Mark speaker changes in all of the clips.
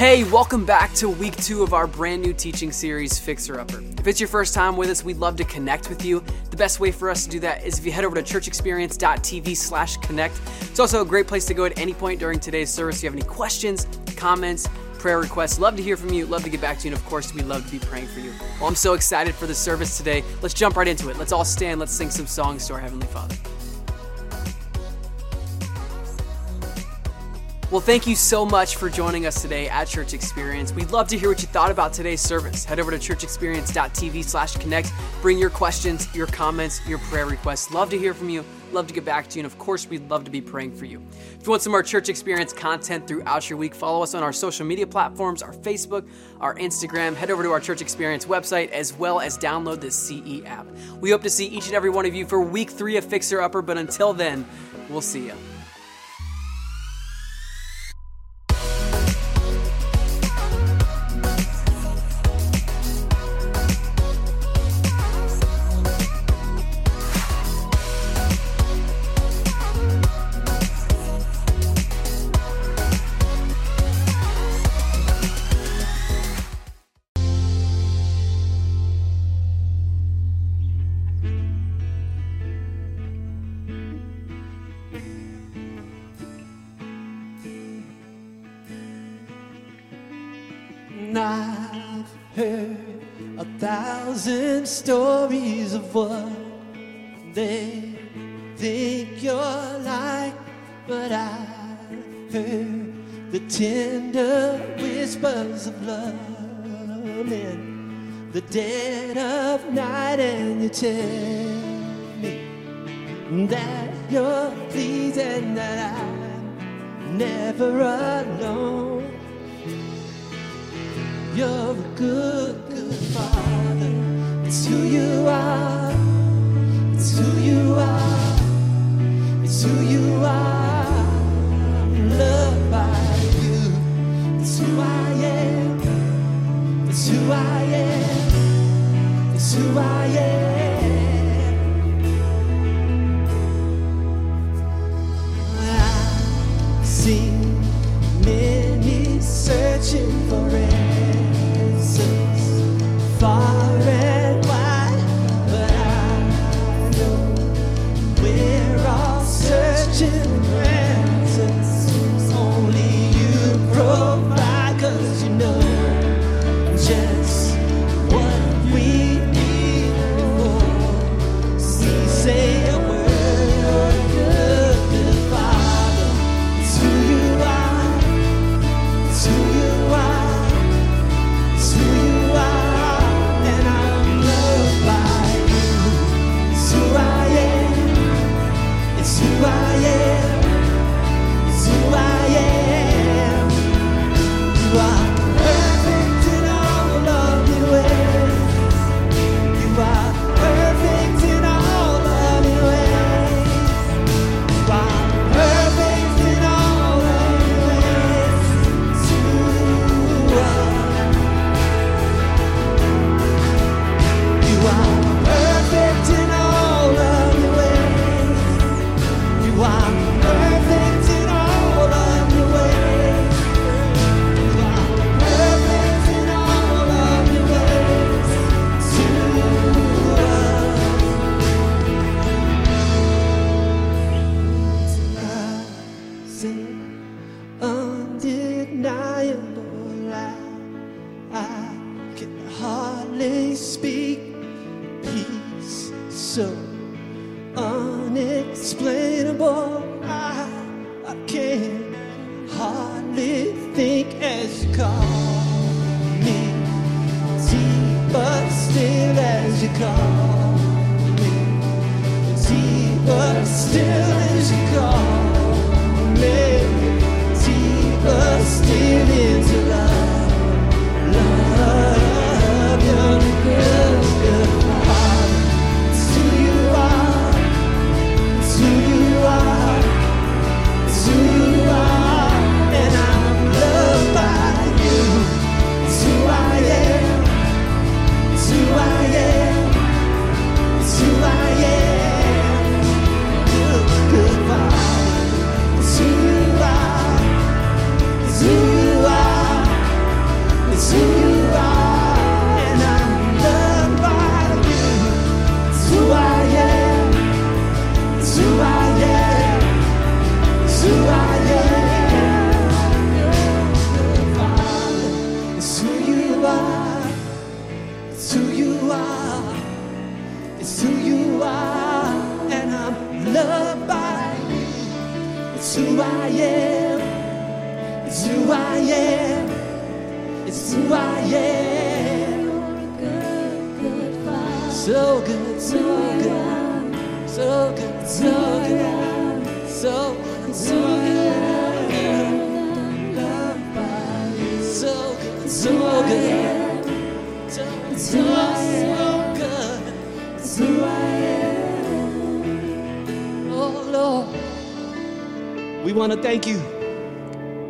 Speaker 1: Hey, welcome back to week two of our brand new teaching series, Fixer Upper. If it's your first time with us, we'd love to connect with you. The best way for us to do that is if you head over to churchexperience.tv slash connect. It's also a great place to go at any point during today's service. If you have any questions, comments, prayer requests, love to hear from you, love to get back to you, and of course, we love to be praying for you. Well, I'm so excited for the service today. Let's jump right into it. Let's all stand, let's sing some songs to our Heavenly Father. Well, thank you so much for joining us today at Church Experience. We'd love to hear what you thought about today's service. Head over to churchexperience.tv slash connect. Bring your questions, your comments, your prayer requests. Love to hear from you. Love to get back to you. And of course, we'd love to be praying for you. If you want some more Church Experience content throughout your week, follow us on our social media platforms, our Facebook, our Instagram. Head over to our Church Experience website as well as download the CE app. We hope to see each and every one of you for week three of Fixer Upper. But until then, we'll see you.
Speaker 2: And I've heard a thousand stories of what they think you're like, but I've heard the tender whispers of love in the dead of night, and you tell me that you're pleased and that I'm never alone. I am. Still call me deeper still into So good, so good, so good, so good, so good, so good. So good, so good, so good, so so good. I am. Oh Lord, we want to thank you.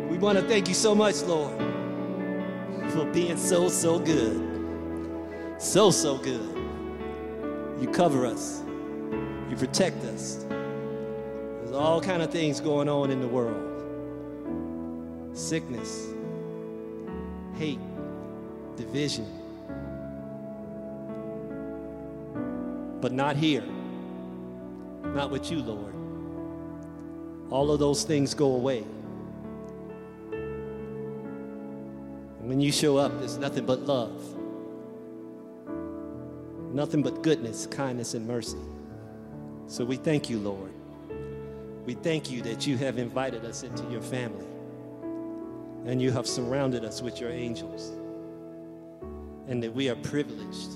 Speaker 2: We want to thank you so much, Lord, for being so so good, so so good. You cover us. You protect us. There's all kind of things going on in the world. Sickness, hate, division. But not here. Not with you, Lord. All of those things go away. And when you show up, there's nothing but love nothing but goodness, kindness, and mercy. So we thank you, Lord. We thank you that you have invited us into your family and you have surrounded us with your angels and that we are privileged,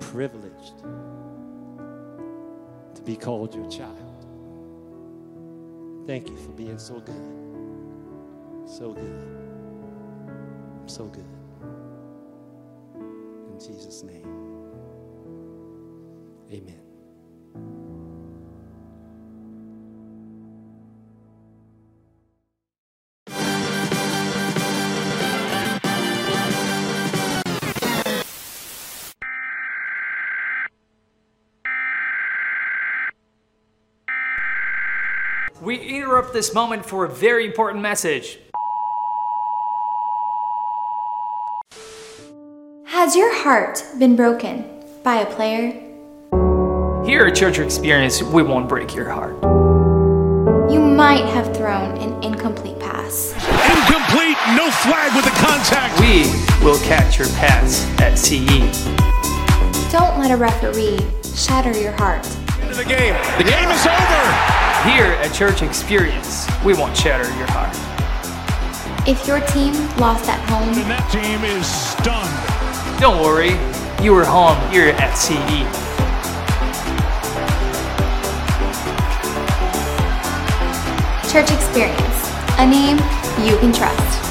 Speaker 2: privileged to be called your child. Thank you for being so good, so good, so good. In Jesus' name. Amen.
Speaker 3: We interrupt this moment for a very important message.
Speaker 4: Has your heart been broken by a player?
Speaker 3: Here at Church Experience, we won't break your heart.
Speaker 4: You might have thrown an incomplete pass.
Speaker 5: Incomplete, no flag with the contact.
Speaker 3: We will catch your pass at. CE.
Speaker 4: Don't let a referee shatter your heart.
Speaker 5: Into the game. The game is over.
Speaker 3: Here at Church Experience, we won't shatter your heart.
Speaker 4: If your team lost at home,
Speaker 5: And that team is stunned.
Speaker 3: Don't worry, you were home here at. CE.
Speaker 4: Church Experience, a name you can trust.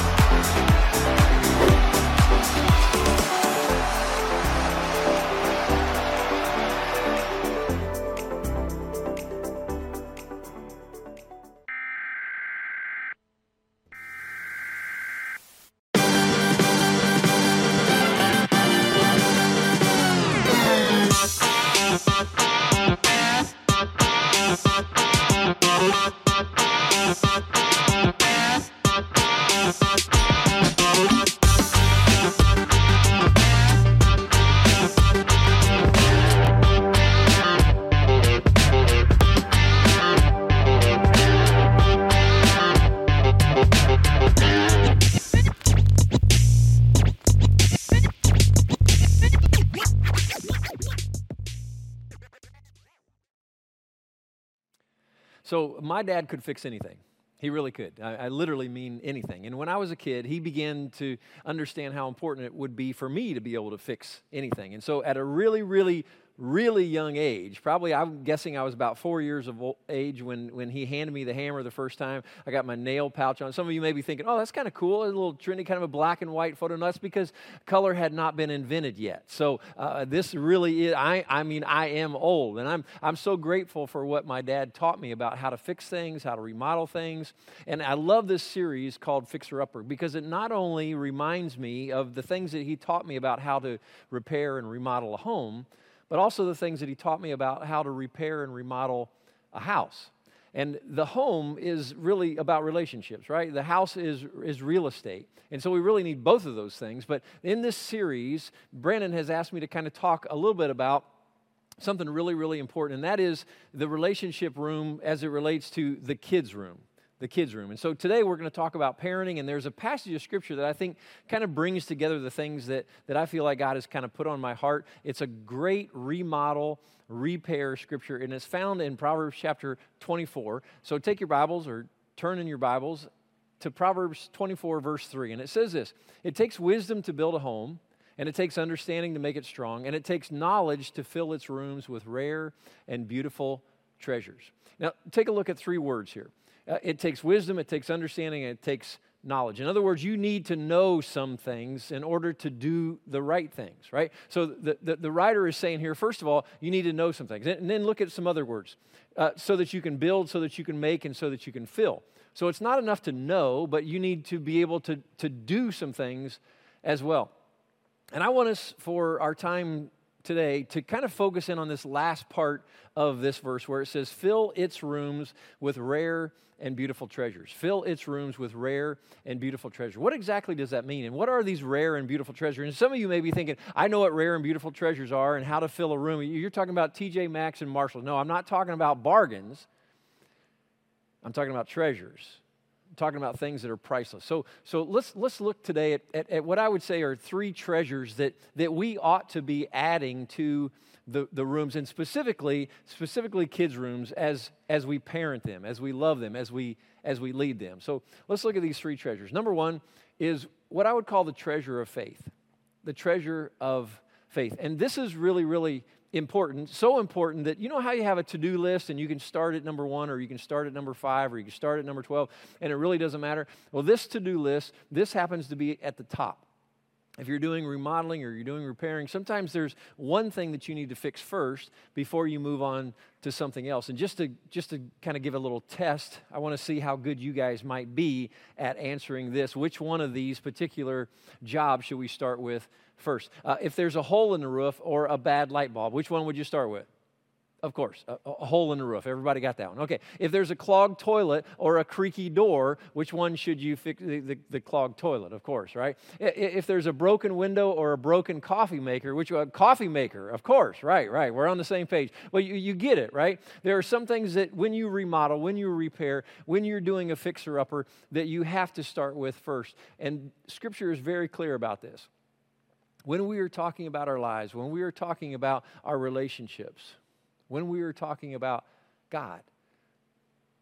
Speaker 6: My dad could fix anything. He really could. I, I literally mean anything. And when I was a kid, he began to understand how important it would be for me to be able to fix anything. And so at a really, really, really young age, probably I'm guessing I was about four years of age when, when he handed me the hammer the first time. I got my nail pouch on. Some of you may be thinking, oh, that's kind of cool. A little trendy, kind of a black and white photo. No, that's because color had not been invented yet. So uh, this really is, I, I mean, I am old. And I'm, I'm so grateful for what my dad taught me about how to fix things, how to remodel things. And I love this series called Fixer Upper because it not only reminds me of the things that he taught me about how to repair and remodel a home, but also the things that he taught me about how to repair and remodel a house. And the home is really about relationships, right? The house is, is real estate. And so we really need both of those things. But in this series, Brandon has asked me to kind of talk a little bit about something really, really important, and that is the relationship room as it relates to the kids' room. The kids' room. And so today we're going to talk about parenting, and there's a passage of scripture that I think kind of brings together the things that, that I feel like God has kind of put on my heart. It's a great remodel, repair scripture, and it's found in Proverbs chapter 24. So take your Bibles or turn in your Bibles to Proverbs 24, verse 3. And it says this It takes wisdom to build a home, and it takes understanding to make it strong, and it takes knowledge to fill its rooms with rare and beautiful treasures. Now, take a look at three words here uh, it takes wisdom, it takes understanding, and it takes knowledge. In other words, you need to know some things in order to do the right things, right? So the, the, the writer is saying here, first of all, you need to know some things. And then look at some other words uh, so that you can build, so that you can make, and so that you can fill. So it's not enough to know, but you need to be able to, to do some things as well. And I want us for our time today to kind of focus in on this last part of this verse where it says, Fill its rooms with rare and beautiful treasures. Fill its rooms with rare and beautiful treasures. What exactly does that mean? And what are these rare and beautiful treasures? And some of you may be thinking, I know what rare and beautiful treasures are and how to fill a room. You're talking about TJ Maxx and Marshalls. No, I'm not talking about bargains. I'm talking about treasures. Talking about things that are priceless. So, so let's, let's look today at, at, at what I would say are three treasures that, that we ought to be adding to the, the rooms and specifically specifically kids rooms as as we parent them as we love them as we as we lead them. So let's look at these three treasures. Number one is what i would call the treasure of faith the treasure of faith. And this is really really important so important that you know how you have a to-do list and you can start at number one or you can start at number five or you can start at number 12 and it really doesn't matter? Well this to-do list this happens to be at the top if you're doing remodeling or you're doing repairing, sometimes there's one thing that you need to fix first before you move on to something else. And just to just to kind of give a little test, I want to see how good you guys might be at answering this. Which one of these particular jobs should we start with first? Uh, if there's a hole in the roof or a bad light bulb, which one would you start with? Of course, a, a, hole in the roof. Everybody got that one. Okay, if there's a clogged toilet or a creaky door, which one should you fix? The, the, the clogged toilet, of course, right? If there's a broken window or a broken coffee maker, which one? Coffee maker, of course, right, right. We're on the same page. Well, you, you get it, right? There are some things that when you remodel, when you repair, when you're doing a fixer upper, that you have to start with first. And Scripture is very clear about this. When we are talking about our lives, when we are talking about our relationships, when we are talking about God,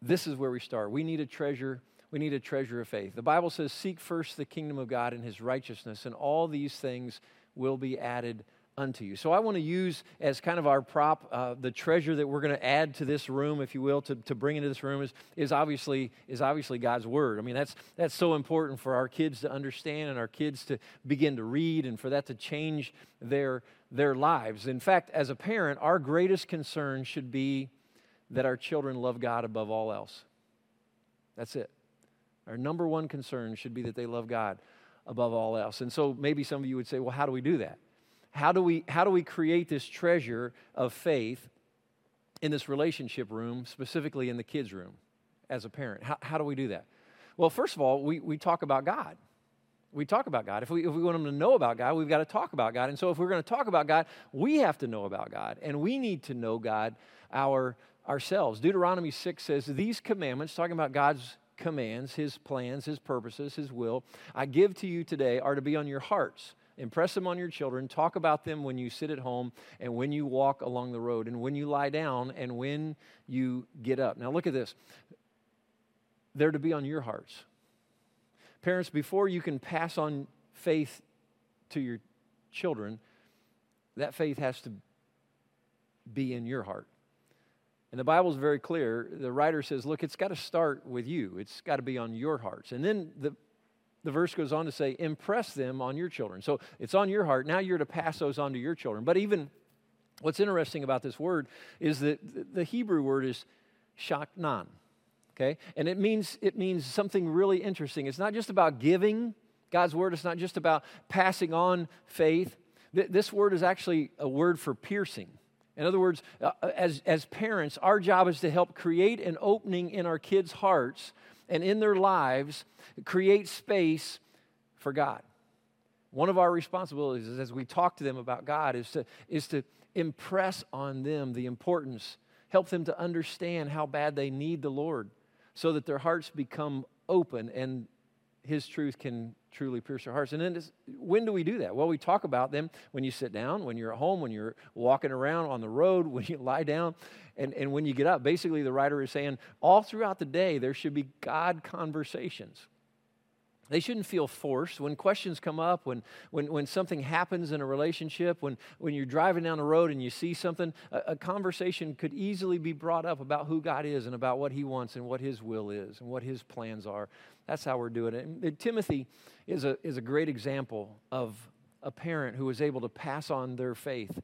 Speaker 6: this is where we start. We need a treasure. We need a treasure of faith. The Bible says, Seek first the kingdom of God and his righteousness, and all these things will be added unto you. So I want to use as kind of our prop uh, the treasure that we're going to add to this room, if you will, to, to bring into this room is, is obviously is obviously God's word. I mean that's that's so important for our kids to understand and our kids to begin to read and for that to change their their lives. In fact, as a parent, our greatest concern should be that our children love God above all else. That's it. Our number one concern should be that they love God above all else. And so maybe some of you would say, well, how do we do that? How do we, how do we create this treasure of faith in this relationship room, specifically in the kids' room as a parent? How, how do we do that? Well, first of all, we, we talk about God we talk about God. If we, if we want them to know about God, we've got to talk about God. And so if we're going to talk about God, we have to know about God. And we need to know God our, ourselves. Deuteronomy 6 says, These commandments, talking about God's commands, His plans, His purposes, His will, I give to you today are to be on your hearts. Impress them on your children. Talk about them when you sit at home and when you walk along the road and when you lie down and when you get up. Now, look at this. They're to be on your hearts. Parents, before you can pass on faith to your children, that faith has to be in your heart. And the Bible is very clear. The writer says, look, it's got to start with you, it's got to be on your hearts. And then the, the verse goes on to say, impress them on your children. So it's on your heart. Now you're to pass those on to your children. But even what's interesting about this word is that the Hebrew word is shaknan okay? And it means, it means something really interesting. It's not just about giving God's word, it's not just about passing on faith. This word is actually a word for piercing. In other words, uh, as, as parents, our job is to help create an opening in our kids' hearts and in their lives, create space for God. One of our responsibilities is as we talk to them about God is to, is to impress on them the importance, help them to understand how bad they need the Lord so that their hearts become open and his truth can truly pierce our hearts. And then when do we do that? Well, we talk about them when you sit down, when you're at home, when you're walking around on the road, when you lie down, and, and when you get up. Basically, the writer is saying all throughout the day, there should be God conversations. They shouldn't feel forced. When questions come up, when, when, when something happens in a relationship, when, when you're driving down the road and you see something, a, a, conversation could easily be brought up about who God is and about what He wants and what His will is and what His plans are. That's how we're doing it. And Timothy is a, is a great example of a parent who was able to pass on their faith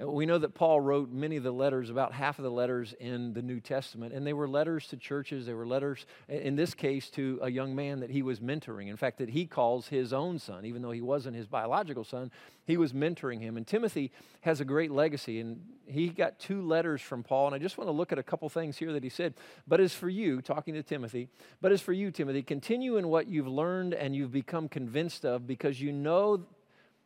Speaker 6: Uh, we know that Paul wrote many of the letters, about half of the letters in the New Testament, and they were letters to churches. They were letters, in this case, to a young man that he was mentoring. In fact, that he calls his own son, even though he wasn't his biological son, he was mentoring him. And Timothy has a great legacy, and he got two letters from Paul. And I just want to look at a couple things here that he said. But as for you, talking to Timothy, but as for you, Timothy, continue in what you've learned and you've become convinced of, because you know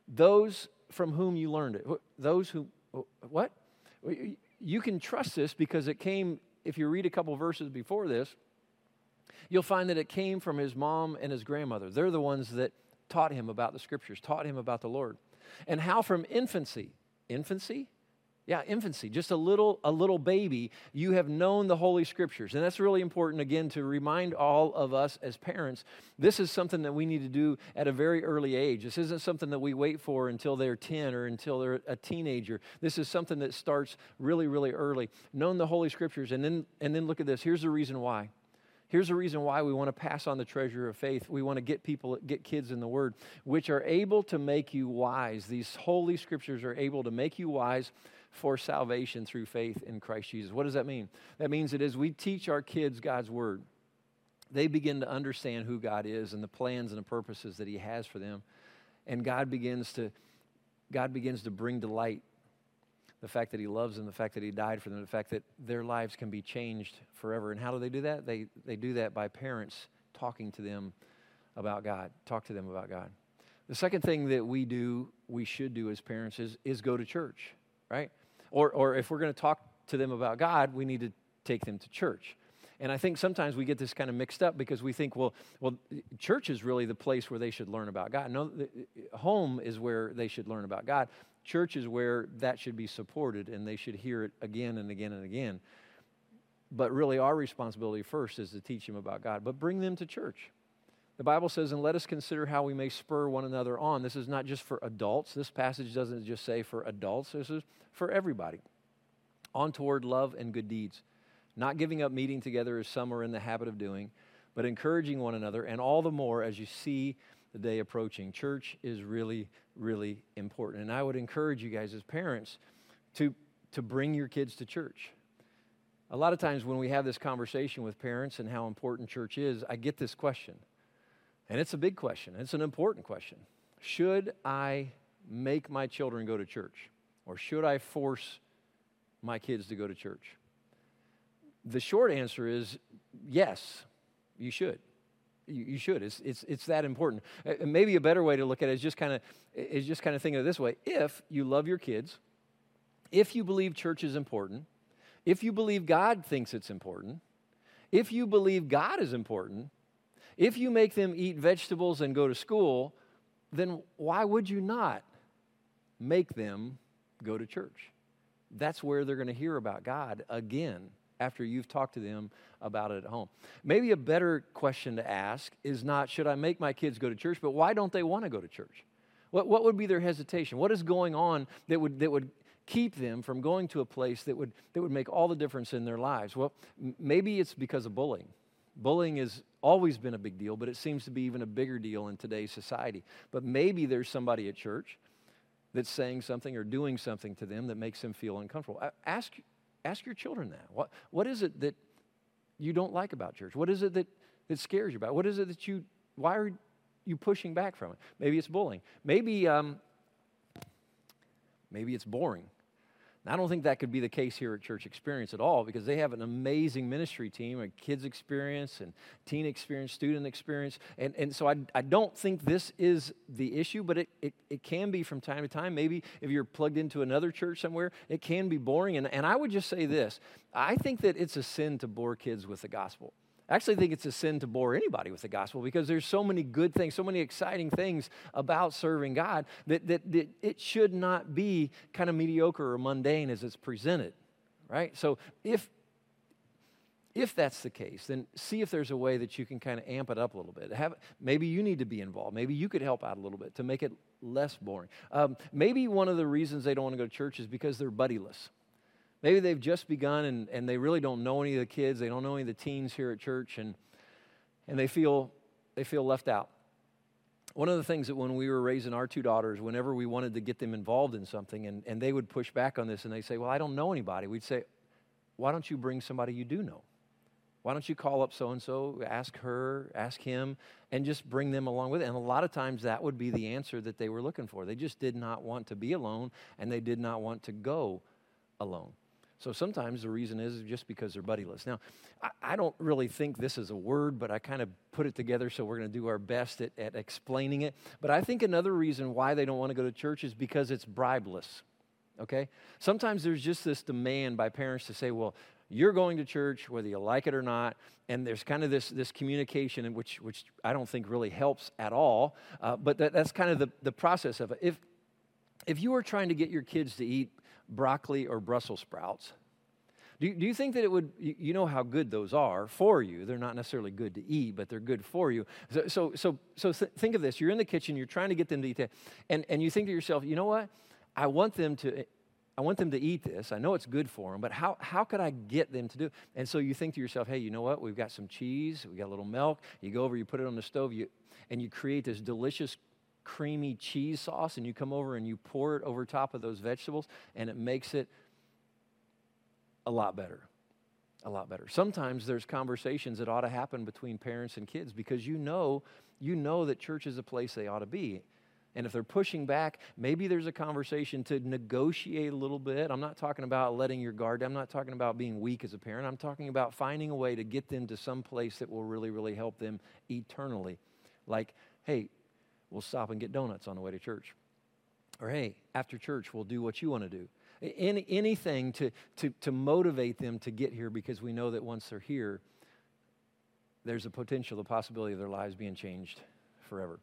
Speaker 6: those from whom you learned it, those who Oh, what? You can trust this because it came, if you read a couple verses before this, you'll find that it came from his mom and his grandmother. They're the ones that taught him about the scriptures, taught him about the Lord. And how from infancy, infancy? Yeah, infancy, just a little a little baby, you have known the holy scriptures. And that's really important again to remind all of us as parents, this is something that we need to do at a very early age. This isn't something that we wait for until they're 10 or until they're a teenager. This is something that starts really really early. Known the holy scriptures and then and then look at this. Here's the reason why. Here's the reason why we want to pass on the treasure of faith. We want to get people, get kids in the Word, which are able to make you wise. These holy scriptures are able to make you wise for salvation through faith in Christ Jesus. What does that mean? That means that as we teach our kids God's word, they begin to understand who God is and the plans and the purposes that He has for them. And God begins to, God begins to bring to light the fact that He loves them, the fact that He died for them, the fact that their lives can be changed forever. And how do they do that? They, they do that by parents talking to them about God. Talk to them about God. The second thing that we do, we should do as parents, is, is go to church, right? Or, or if we're going to talk to them about God, we need to take them to church. And I think sometimes we get this kind of mixed up because we think, well, well, church is really the place where they should learn about God. No, home is where they should learn about God. Church is where that should be supported and they should hear it again and again and again. But really, our responsibility first is to teach them about God, but bring them to church. The Bible says, and let us consider how we may spur one another on. This is not just for adults. This passage doesn't just say for adults, this is for everybody. On toward love and good deeds. Not giving up meeting together as some are in the habit of doing, but encouraging one another, and all the more as you see the day approaching. Church is really, really important. And I would encourage you guys as parents to, to bring your kids to church. A lot of times when we have this conversation with parents and how important church is, I get this question and it's a big question, it's an important question. Should I make my children go to church? Or should I force my kids to go to church? The short answer is yes, you should. You, should. It's, it's, it's that important. Maybe a better way to look at it is just kind of is just kind of thinking of this way. If you love your kids, if you believe church is important, if you believe God thinks it's important, if you believe God is important, if you make them eat vegetables and go to school, then why would you not make them go to church? That's where they're going to hear about God again after you've talked to them about it at home. Maybe a better question to ask is not, should I make my kids go to church, but why don't they want to go to church? What, what would be their hesitation? What is going on that would, that would keep them from going to a place that would, that would make all the difference in their lives? Well, m- maybe it's because of bullying. Bullying has always been a big deal, but it seems to be even a bigger deal in today's society. But maybe there's somebody at church that's saying something or doing something to them that makes them feel uncomfortable. Ask, ask your children that. What, what is it that you don't like about church? What is it that, that scares you about? What is it that you, why are you pushing back from it? Maybe it's bullying. Maybe, um, maybe it's boring. I don't think that could be the case here at Church Experience at all because they have an amazing ministry team, a kids experience and teen experience, student experience. And, and so I, I don't think this is the issue, but it, it, it can be from time to time. Maybe if you're plugged into another church somewhere, it can be boring. And, and I would just say this I think that it's a sin to bore kids with the gospel. I actually think it's a sin to bore anybody with the gospel because there's so many good things, so many exciting things about serving God that, that, that it should not be kind of mediocre or mundane as it's presented, right? So if if that's the case, then see if there's a way that you can kind of amp it up a little bit. Have, maybe you need to be involved. Maybe you could help out a little bit to make it less boring. Um, maybe one of the reasons they don't want to go to church is because they're buddyless. Maybe they've just begun and, and they really don't know any of the kids. They don't know any of the teens here at church, and, and they, feel, they feel left out. One of the things that when we were raising our two daughters, whenever we wanted to get them involved in something, and, and they would push back on this and they say, Well, I don't know anybody, we'd say, Why don't you bring somebody you do know? Why don't you call up so and so, ask her, ask him, and just bring them along with it? And a lot of times that would be the answer that they were looking for. They just did not want to be alone and they did not want to go alone. So sometimes the reason is just because they're buddyless. Now, I, I don't really think this is a word, but I kind of put it together, so we're going to do our best at, at explaining it. But I think another reason why they don't want to go to church is because it's bribeless. Okay? Sometimes there's just this demand by parents to say, well, you're going to church whether you like it or not and there's kind of this, this communication which, which i don't think really helps at all uh, but that, that's kind of the, the process of it if, if you are trying to get your kids to eat broccoli or Brussels sprouts. Do you, do you think that it would, you know how good those are for you? They're not necessarily good to eat, but they're good for you. So, so, so, so th- think of this. You're in the kitchen, you're trying to get them to eat and, and you think to yourself, you know what? I want them to, I want them to eat this. I know it's good for them, but how, how could I get them to do it? And so you think to yourself, hey, you know what? We've got some cheese, we got a little milk. You go over, you put it on the stove, you, and you create this delicious creamy cheese sauce and you come over and you pour it over top of those vegetables and it makes it a lot better. A lot better. Sometimes there's conversations that ought to happen between parents and kids because you know, you know that church is a place they ought to be. And if they're pushing back, maybe there's a conversation to negotiate a little bit. I'm not talking about letting your guard down. I'm not talking about being weak as a parent. I'm talking about finding a way to get them to some place that will really, really help them eternally. Like, hey, we'll stop and get donuts on the way to church. Or, hey, after church, we'll do what you want to do. Any, anything to, to, to motivate them to get here because we know that once they're here, there's a potential, the possibility of their lives being changed forever.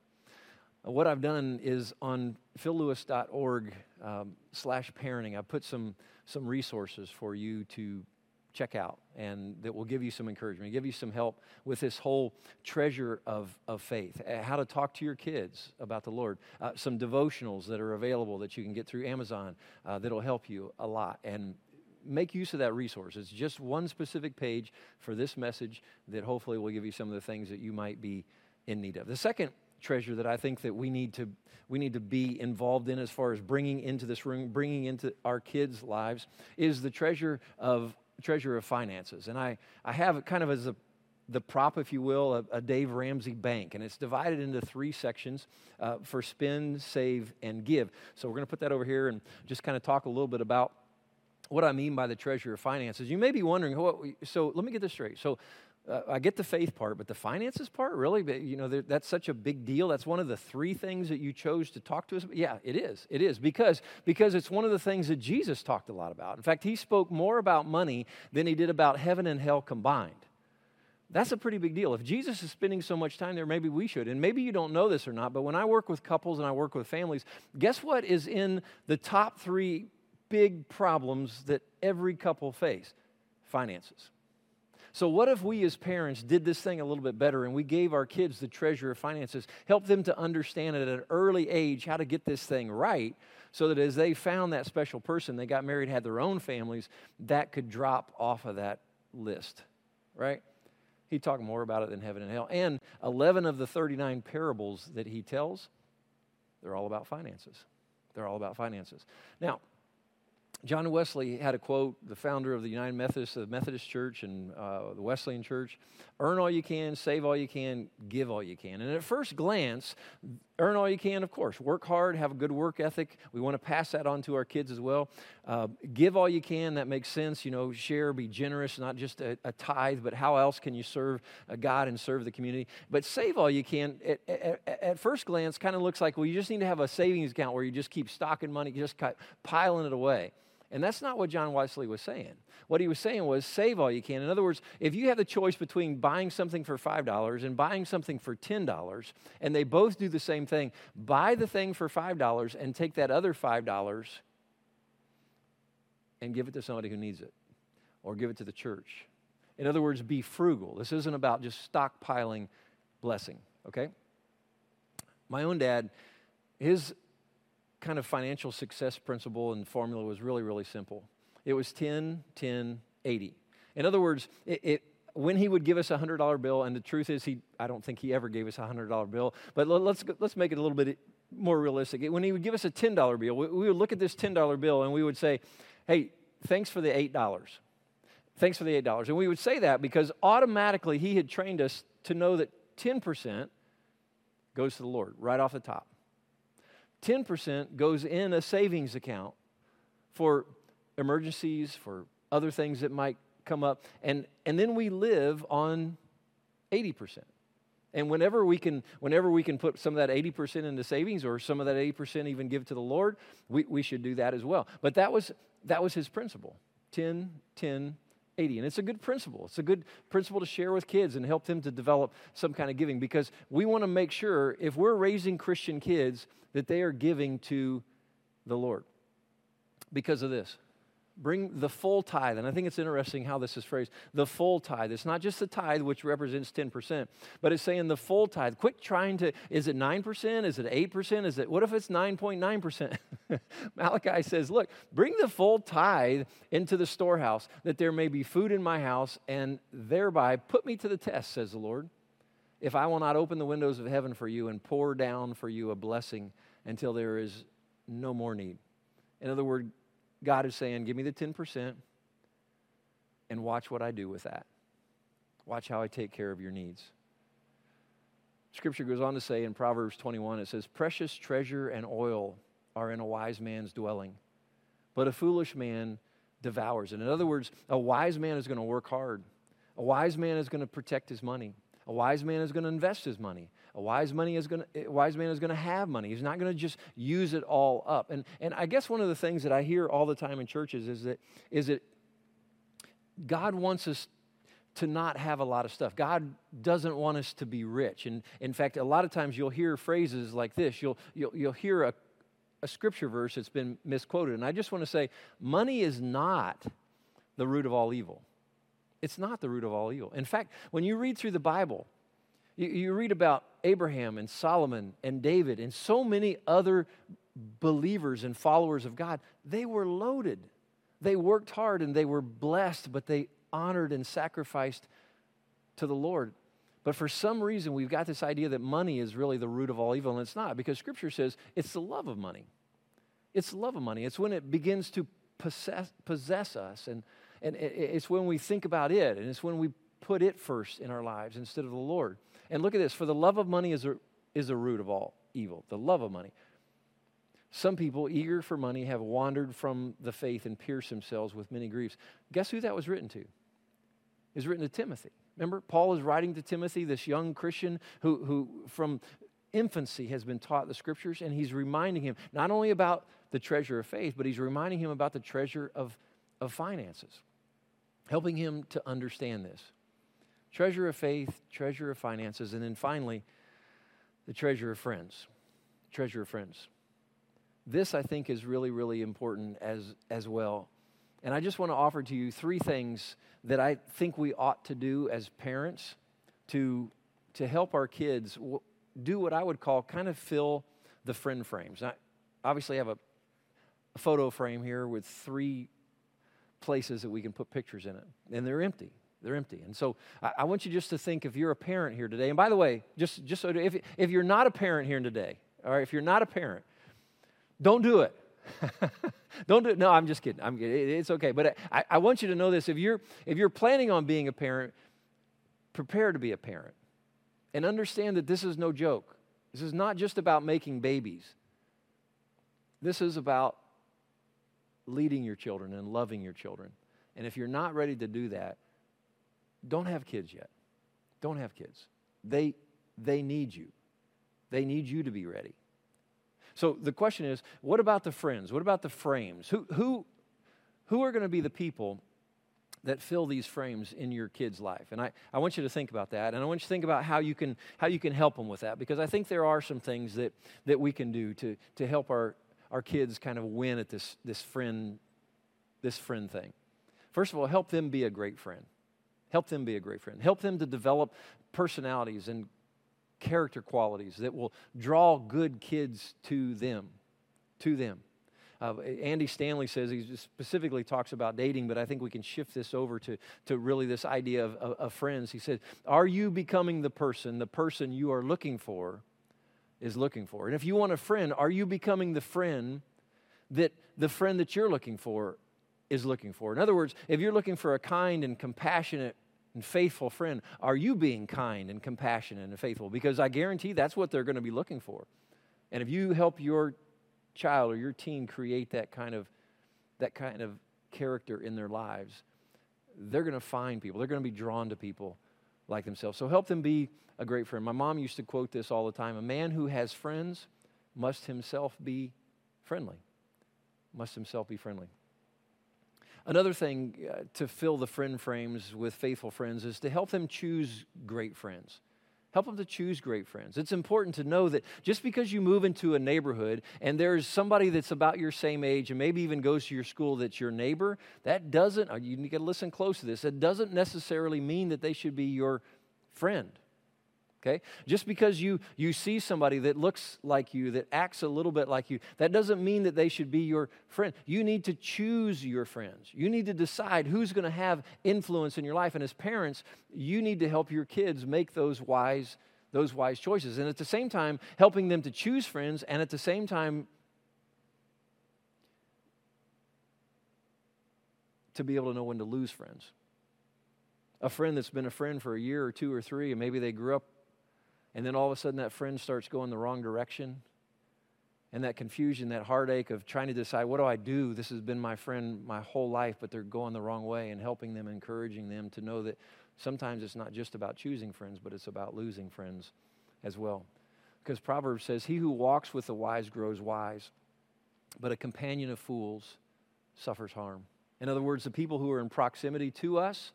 Speaker 6: Uh, what I've done is on phillewis.org um, slash parenting, I've put some, some resources for you to check out and that will give you some encouragement, give you some help with this whole treasure of, of faith, uh, how to talk to your kids about the Lord, uh, some devotionals that are available that you can get through Amazon uh, that'll help you a lot. And make use of that resource. It's just one specific page for this message that hopefully will give you some of the things that you might be in need of. The second treasure that I think that we need to we need to be involved in as far as bringing into this room, bringing into our kids' lives is the treasure of treasurer of finances. And I, I have it kind of as a, the prop, if you will, a, a Dave Ramsey bank. And it's divided into three sections uh, for spend, save, and give. So we're going to put that over here and just kind of talk a little bit about what I mean by the treasurer of finances. You may be wondering, what, so let me get this straight. So uh, I get the faith part, but the finances part, really? But, you know, that's such a big deal. That's one of the three things that you chose to talk to us about. Yeah, it is. It is because because it's one of the things that Jesus talked a lot about. In fact, he spoke more about money than he did about heaven and hell combined. That's a pretty big deal. If Jesus is spending so much time there, maybe we should. And maybe you don't know this or not, but when I work with couples and I work with families, guess what is in the top three big problems that every couple face? Finances. So, what if we as parents did this thing a little bit better and we gave our kids the treasure of finances, help them to understand at an early age how to get this thing right, so that as they found that special person, they got married, had their own families, that could drop off of that list, right? He talked more about it than heaven and hell. And 11 of the 39 parables that he tells, they're all about finances. They're all about finances. Now, John Wesley had a quote, the founder of the United Methodist, the Methodist Church and uh, the Wesleyan Church earn all you can, save all you can, give all you can. And at first glance, earn all you can, of course. Work hard, have a good work ethic. We want to pass that on to our kids as well. Uh, give all you can, that makes sense. You know, share, be generous, not just a, a tithe, but how else can you serve God and serve the community? But save all you can, at, at, at first glance, kind of looks like, well, you just need to have a savings account where you just keep stocking money, just piling it away. And that's not what John Wesley was saying. What he was saying was save all you can. In other words, if you have the choice between buying something for $5 and buying something for $10, and they both do the same thing, buy the thing for $5 and take that other $5 and give it to somebody who needs it or give it to the church. In other words, be frugal. This isn't about just stockpiling blessing, okay? My own dad, his kind of financial success principle and formula was really, really simple. It was 10, 10, 80. In other words, it, it when he would give us a hundred dollar bill, and the truth is, he I don't think he ever gave us a hundred dollar bill. But let's let's make it a little bit more realistic. When he would give us a ten dollar bill, we, we would look at this ten dollar bill and we would say, "Hey, thanks for the eight dollars. Thanks for the eight dollars." And we would say that because automatically he had trained us to know that ten percent goes to the Lord right off the top. 10% goes in a savings account for emergencies, for other things that might come up. And, and then we live on 80%. And whenever we can, whenever we can put some of that 80% into savings or some of that 80% even give to the Lord, we, we should do that as well. But that was, that was his principle 10, 10, 80. And it's a good principle. It's a good principle to share with kids and help them to develop some kind of giving because we want to make sure if we're raising Christian kids that they are giving to the Lord. Because of this, bring the full tithe. And I think it's interesting how this is phrased the full tithe. It's not just the tithe, which represents 10%, but it's saying the full tithe. Quit trying to, is it 9%? Is it 8%? Is it, what if it's 9.9%? Malachi says, look, bring the full tithe into the storehouse, that there may be food in my house, and thereby put me to the test, says the Lord. If I will not open the windows of heaven for you and pour down for you a blessing until there is no more need. In other words, God is saying, Give me the 10% and watch what I do with that. Watch how I take care of your needs. Scripture goes on to say in Proverbs 21, it says, Precious treasure and oil are in a wise man's dwelling, but a foolish man devours it. In other words, a wise man is going to work hard. A wise man is going to protect his money. A wise man is going to invest his money. A wise, money is gonna, wise man is going to have money. He's not going to just use it all up. And, and I guess one of the things that I hear all the time in churches is that, is that God wants us to not have a lot of stuff. God doesn't want us to be rich. And in fact, a lot of times you'll hear phrases like this. You'll, you'll, you'll hear a, a scripture verse that's been misquoted. And I just want to say money is not the root of all evil. It's not the root of all evil. In fact, when you read through the Bible, you, you read about Abraham and Solomon and David and so many other believers and followers of God. They were loaded. They worked hard and they were blessed, but they honored and sacrificed to the Lord. But for some reason, we've got this idea that money is really the root of all evil, and it's not, because Scripture says it's the love of money. It's the love of money. It's when it begins to possess, possess us, and, and it's when we think about it, and it's when we put it first in our lives instead of the Lord. And look at this for the love of money is a, is a root of all evil, the love of money. Some people, eager for money, have wandered from the faith and pierced themselves with many griefs. Guess who that was written to? Was written to Timothy. Remember, Paul is writing to Timothy, this young Christian who, who from infancy has been taught the scriptures, and he's reminding him not only about the treasure of faith, but he's reminding him about the treasure of, of finances, helping him to understand this treasure of faith, treasure of finances, and then finally, the treasure of friends. Treasure of friends. This, I think, is really, really important as, as well. And I just want to offer to you three things that I think we ought to do as parents to, to help our kids do what I would call kind of fill the friend frames. I obviously have a, a photo frame here with three places that we can put pictures in it, and they're empty. They're empty. And so I, I, want you just to think if you're a parent here today, and by the way, just, just so if, if you're not a parent here today, all right, if you're not a parent, don't do it. don't do it. No, I'm just kidding. I'm kidding. It's okay. But I, I want you to know this. If you're, if you're planning on being a parent, prepare to be a parent. And understand that this is no joke. This is not just about making babies. This is about leading your children and loving your children. And if you're not ready to do that, don't have kids yet. Don't have kids. They, they need you. They need you to be ready. So the question is what about the friends? What about the frames? Who, who, who are going to be the people that fill these frames in your kid's life and I, I want you to think about that and i want you to think about how you can how you can help them with that because i think there are some things that that we can do to to help our our kids kind of win at this this friend this friend thing first of all help them be a great friend help them be a great friend help them to develop personalities and character qualities that will draw good kids to them to them uh, Andy Stanley says he specifically talks about dating, but I think we can shift this over to, to really this idea of, of, of friends. He said, Are you becoming the person, the person you are looking for is looking for? And if you want a friend, are you becoming the friend that the friend that you're looking for is looking for? In other words, if you're looking for a kind and compassionate and faithful friend, are you being kind and compassionate and faithful? Because I guarantee that's what they're going to be looking for. And if you help your child or your teen create that kind of that kind of character in their lives, they're going to find people. They're going to be drawn to people like themselves. So help them be a great friend. My mom used to quote this all the time. A man who has friends must himself be friendly. Must himself be friendly. Another thing uh, to fill the friend frames with faithful friends is to help them choose great friends. Help them to choose great friends. It's important to know that just because you move into a neighborhood and there's somebody that's about your same age and maybe even goes to your school that's your neighbor, that doesn't, uh, you need to listen close to this, that doesn't necessarily mean that they should be your friend okay? Just because you you see somebody that looks like you that acts a little bit like you that doesn't mean that they should be your friend. You need to choose your friends. You need to decide who's going to have influence in your life. And as parents you need to help your kids make those wise those wise choices. And at the same time helping them to choose friends and at the same time to be able to know when to lose friends. A friend that's been a friend for a year or two or three, and maybe they grew up and then all of a sudden that friend starts going the wrong direction. And that confusion, that heartache of trying to decide, what do I do? This has been my friend my whole life, but they're going the wrong way, and helping them, encouraging them to know that sometimes it's not just about choosing friends, but it's about losing friends as well. Because Proverbs says, He who walks with the wise grows wise, but a companion of fools suffers harm. In other words, the people who are in proximity to us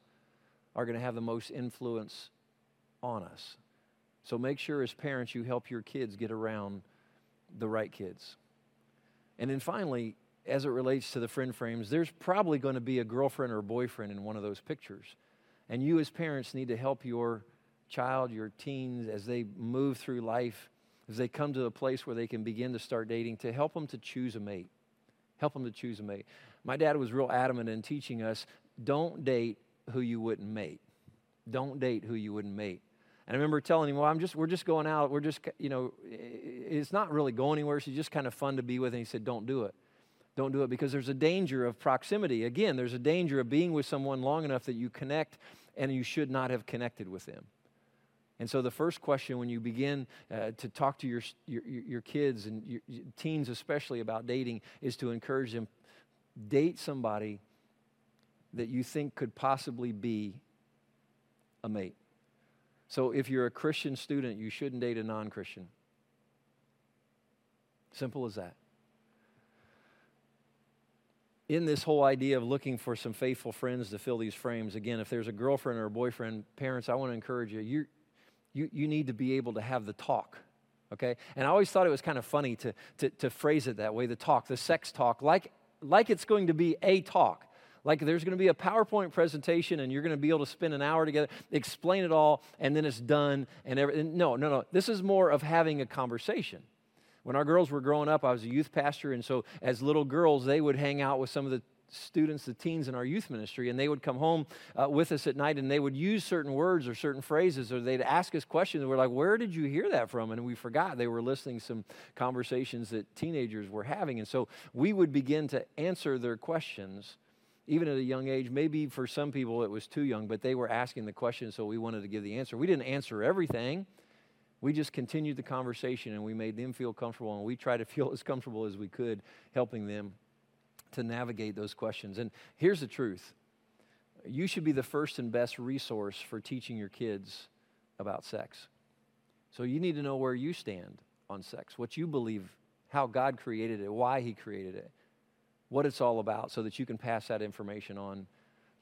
Speaker 6: are going to have the most influence on us. So make sure as parents you help your kids get around the right kids. And then finally, as it relates to the friend frames, there's probably going to be a girlfriend or boyfriend in one of those pictures. And you, as parents, need to help your child, your teens, as they move through life, as they come to a place where they can begin to start dating, to help them to choose a mate. Help them to choose a mate. My dad was real adamant in teaching us don't date who you wouldn't mate. Don't date who you wouldn't mate. And I remember telling him, well, I'm just, we're just going out. We're just, you know, it's not really going anywhere. She's just kind of fun to be with. And he said, don't do it. Don't do it because there's a danger of proximity. Again, there's a danger of being with someone long enough that you connect and you should not have connected with them. And so the first question when you begin uh, to talk to your, your, your kids and your, teens especially about dating is to encourage them, date somebody that you think could possibly be a mate. So if you're a Christian student, you shouldn't date a non Christian. Simple as that. In this whole idea of looking for some faithful friends to fill these frames, again, if there's a girlfriend or a boyfriend, parents, I want to encourage you, you, you, you need to be able to have the talk okay and i always thought it was kind of funny to, to, to, phrase it that way the talk the sex talk like like it's going to be a talk like there's going to be a PowerPoint presentation and you're going to be able to spend an hour together, explain it all, and then it's done. And everything. No, no, no. This is more of having a conversation. When our girls were growing up, I was a youth pastor, and so as little girls, they would hang out with some of the students, the teens in our youth ministry, and they would come home uh, with us at night and they would use certain words or certain phrases, or they'd ask us questions. And we're like, Where did you hear that from? And we forgot they were listening some conversations that teenagers were having. And so we would begin to answer their questions even at a young age. Maybe for some people it was too young, but they were asking the question, so we wanted to give the answer. We didn't answer everything. We just continued the conversation and we made them feel comfortable, and we tried to feel as comfortable as we could, helping them to navigate those questions. And here's the truth you should be the first and best resource for teaching your kids about sex. So you need to know where you stand on sex, what you believe, how God created it, why He created it what it's all about so that you can pass that information on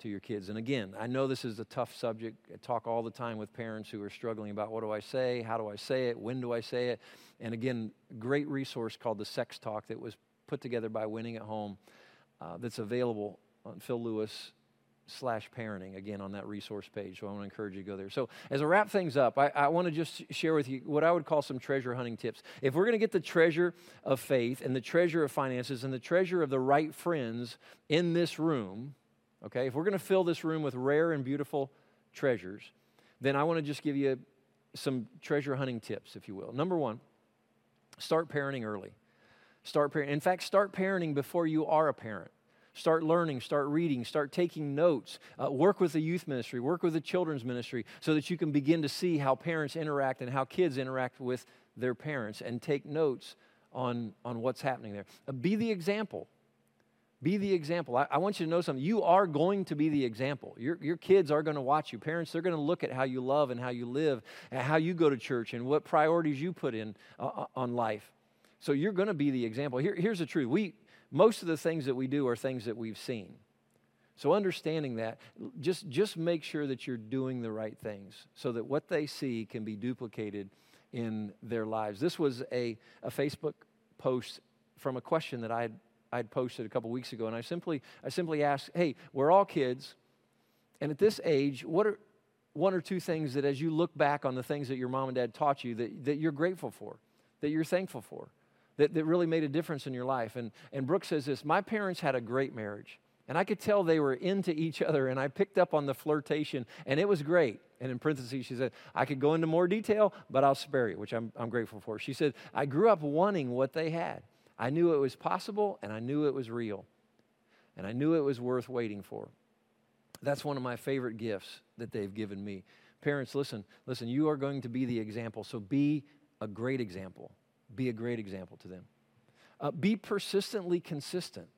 Speaker 6: to your kids. And again, I know this is a tough subject. I talk all the time with parents who are struggling about what do I say, how do I say it, when do I say it. And again, great resource called the Sex Talk that was put together by Winning at Home uh, that's available on Phil Lewis slash parenting again on that resource page so i want to encourage you to go there. So as i wrap things up i, I want to just share with you what i would call some treasure hunting tips. If we're going to get the treasure of faith and the treasure of finances and the treasure of the right friends in this room okay if we're going to fill this room with rare and beautiful treasures then i want to just give you some treasure hunting tips if you will. Number one start parenting early. Start parenting in fact start parenting before you are a parent Start learning, start reading, start taking notes. Uh, work with the youth ministry, work with the children's ministry so that you can begin to see how parents interact and how kids interact with their parents and take notes on, on what's happening there. Uh, be the example. Be the example. I, I, want you to know something. You are going to be the example. Your, your kids are going to watch you. Parents, they're going to look at how you love and how you live, and how you go to church, and what priorities you put in uh, uh on life. So you're going to be the example. Here, here's the truth. We, most of the things that we do are things that we've seen. So understanding that, just, just make sure that you're doing the right things so that what they see can be duplicated in their lives. This was a, a Facebook post from a question that I'd, I'd posted a couple weeks ago, and I simply, I simply asked, hey, we're all kids, and at this age, what are one or two things that as you look back on the things that your mom and dad taught you that, that you're grateful for, that you're thankful for? That, that really made a difference in your life. And, and Brooke says this My parents had a great marriage. And I could tell they were into each other, and I picked up on the flirtation, and it was great. And in parentheses, she said, I could go into more detail, but I'll spare you, which I'm, I'm grateful for. She said, I grew up wanting what they had. I knew it was possible, and I knew it was real. And I knew it was worth waiting for. That's one of my favorite gifts that they've given me. Parents, listen, listen, you are going to be the example, so be a great example be a great example to them. Uh, be persistently consistent.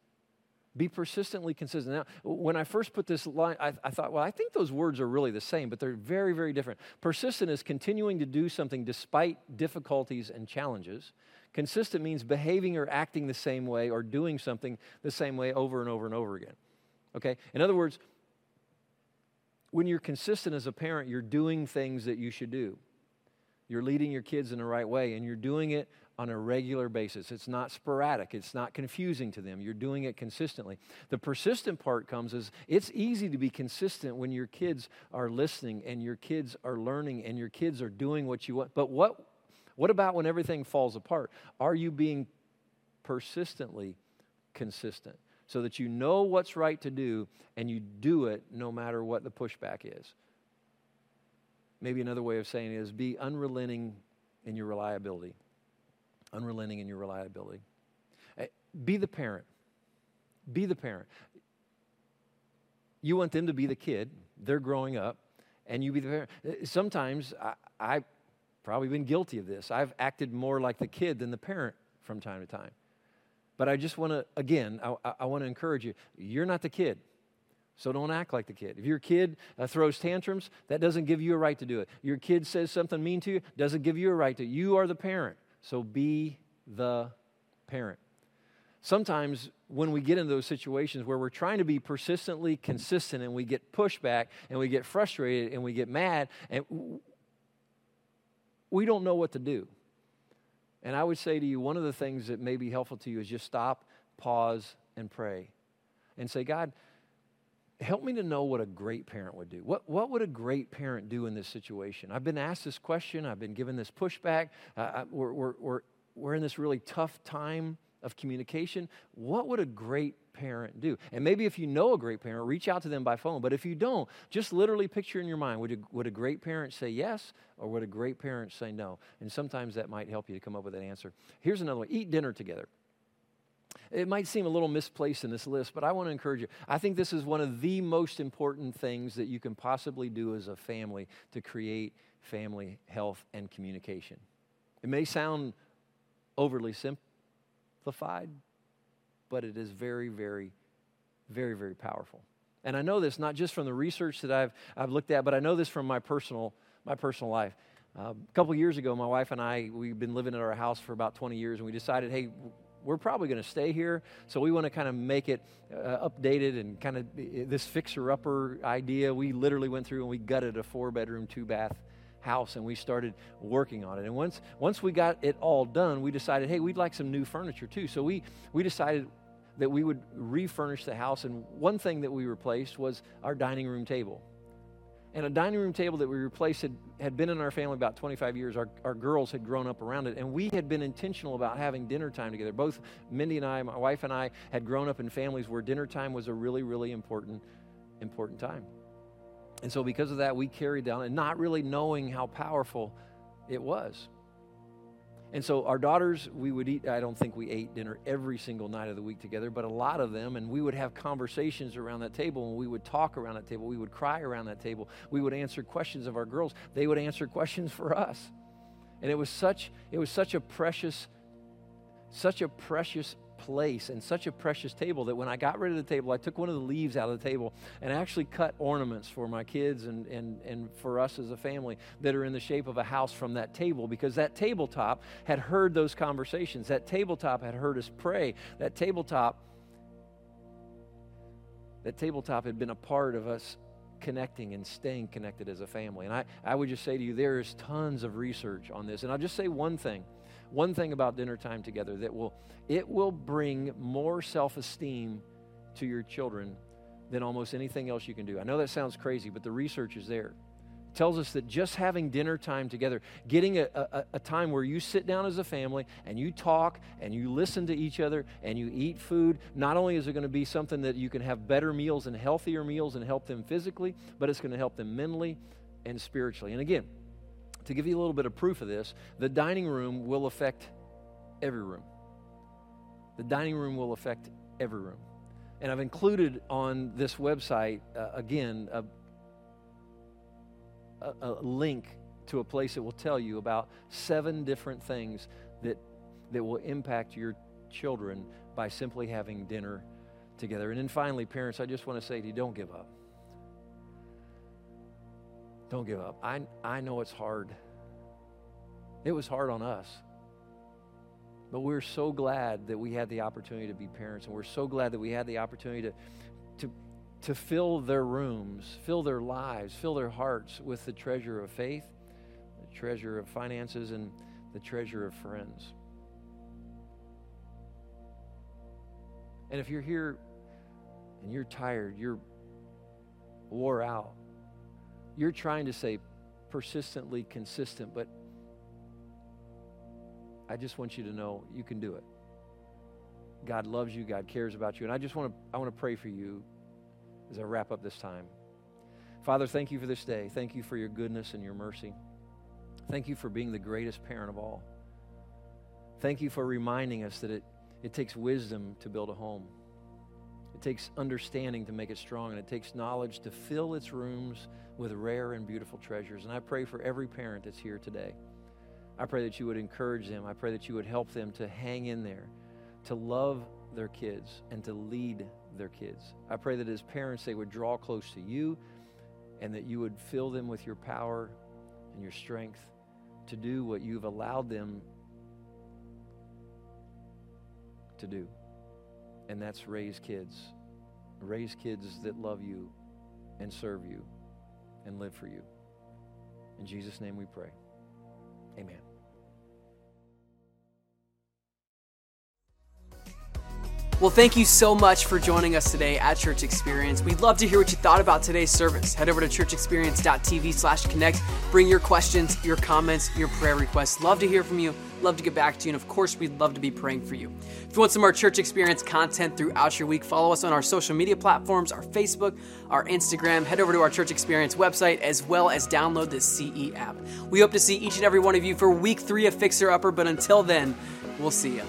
Speaker 6: Be persistently consistent. Now, when I first put this line, I, I, thought, well, I think those words are really the same, but they're very, very different. Persistent is continuing to do something despite difficulties and challenges. Consistent means behaving or acting the same way or doing something the same way over and over and over again. Okay? In other words, when you're consistent as a parent, you're doing things that you should do. You're leading your kids in the right way, and you're doing it on a regular basis. It's not sporadic, it's not confusing to them. You're doing it consistently. The persistent part comes is it's easy to be consistent when your kids are listening and your kids are learning and your kids are doing what you want. But what, what about when everything falls apart? Are you being persistently consistent? So that you know what's right to do and you do it no matter what the pushback is. Maybe another way of saying it is be unrelenting in your reliability. Unrelenting in your reliability. Eh, be the parent. Be the parent. You want them to be the kid. They're growing up, and you be the parent. Eh, sometimes I, I've probably been guilty of this. I've acted more like the kid than the parent from time to time. But I just want to, again, I, I want to encourage you. You're not the kid. So don't act like the kid. If your kid uh, throws tantrums, that doesn't give you a right to do it. Your kid says something mean to you, doesn't give you a right to. You are the parent. So be the parent. Sometimes when we get into those situations where we're trying to be persistently consistent and we get pushback and we get frustrated and we get mad and we don't know what to do. And I would say to you, one of the things that may be helpful to you is just stop, pause, and pray. And say, God, help me to know what a great parent would do. What, what would a great parent do in this situation? I've been asked this question, I've been given this pushback. Uh, we're, we're, we're, we're in this really tough time of communication. What would a great parent do? And maybe if you know a great parent, reach out to them by phone. But if you don't, just literally picture in your mind would a, would a great parent say yes or would a great parent say no? And sometimes that might help you to come up with an answer. Here's another one eat dinner together. It might seem a little misplaced in this list, but I want to encourage you. I think this is one of the most important things that you can possibly do as a family to create family health and communication. It may sound overly simplified, but it is very, very, very, very powerful. And I know this not just from the research that I've, I've looked at, but I know this from my personal, my personal life. Uh, a couple years ago, my wife and I, we've been living in our house for about 20 years, and we decided, hey, we're probably going to stay here, so we want to kind of make it uh, updated and kind of this fixer upper idea. We literally went through and we gutted a four bedroom, two bath house and we started working on it. And once once we got it all done, we decided, hey, we'd like some new furniture too. So we we decided that we would refurnish the house. And one thing that we replaced was our dining room table. And a dining room table that we replaced had, had been in our family about 25 years. Our, our girls had grown up around it. And we had been intentional about having dinner time together. Both Mindy and I, my wife and I, had grown up in families where dinner time was a really, really important, important time. And so, because of that, we carried down and not really knowing how powerful it was. And so our daughters, we would eat, I don't think we ate dinner every single night of the week together, but a lot of them, and we would have conversations around that table, and we would talk around that table. We would cry around that table. We would answer questions of our girls. They would answer questions for us. And it was such, it was such a precious, such a precious place and such a precious table that when I got rid of the table, I took one of the leaves out of the table and actually cut ornaments for my kids and, and, and for us as a family that are in the shape of a house from that table because that tabletop had heard those conversations. That tabletop had heard us pray. That tabletop, that tabletop had been a part of us connecting and staying connected as a family. And I, I would just say to you, there is tons of research on this. And I'll just say one thing one thing about dinner time together that will it will bring more self-esteem to your children than almost anything else you can do. I know that sounds crazy, but the research is there. It tells us that just having dinner time together, getting a, a, a, time where you sit down as a family and you talk and you listen to each other and you eat food, not only is it going to be something that you can have better meals and healthier meals and help them physically, but it's going to help them mentally and spiritually. And again, to give you a little bit of proof of this, the dining room will affect every room. The dining room will affect every room. And I've included on this website, uh, again, a, a, a link to a place that will tell you about seven different things that, that will impact your children by simply having dinner together. And then finally, parents, I just want to say to you don't give up. Don't give up. I, I know it's hard. It was hard on us. But we're so glad that we had the opportunity to be parents, and we're so glad that we had the opportunity to, to, to fill their rooms, fill their lives, fill their hearts with the treasure of faith, the treasure of finances, and the treasure of friends. And if you're here and you're tired, you're wore out, you're trying to say persistently consistent, but I just want you to know you can do it. God loves you, God cares about you. And I just want to I want to pray for you as I wrap up this time. Father, thank you for this day. Thank you for your goodness and your mercy. Thank you for being the greatest parent of all. Thank you for reminding us that it, it takes wisdom to build a home. It takes understanding to make it strong, and it takes knowledge to fill its rooms with rare and beautiful treasures. And I pray for every parent that's here today. I pray that you would encourage them. I pray that you would help them to hang in there, to love their kids, and to lead their kids. I pray that as parents, they would draw close to you and that you would fill them with your power and your strength to do what you've allowed them to do and that's raise kids. Raise kids that love you and serve you and live for you. In Jesus' name we pray. Amen.
Speaker 1: Well, thank you so much for joining us today at Church Experience. We'd love to hear what you thought about today's service. Head over to churchexperience.tv slash connect. Bring your questions, your comments, your prayer requests. Love to hear from you. Love to get back to you. And of course, we'd love to be praying for you. If you want some more Church Experience content throughout your week, follow us on our social media platforms, our Facebook, our Instagram. Head over to our Church Experience website as well as download the CE app. We hope to see each and every one of you for week three of Fixer Upper, but until then, we'll see you.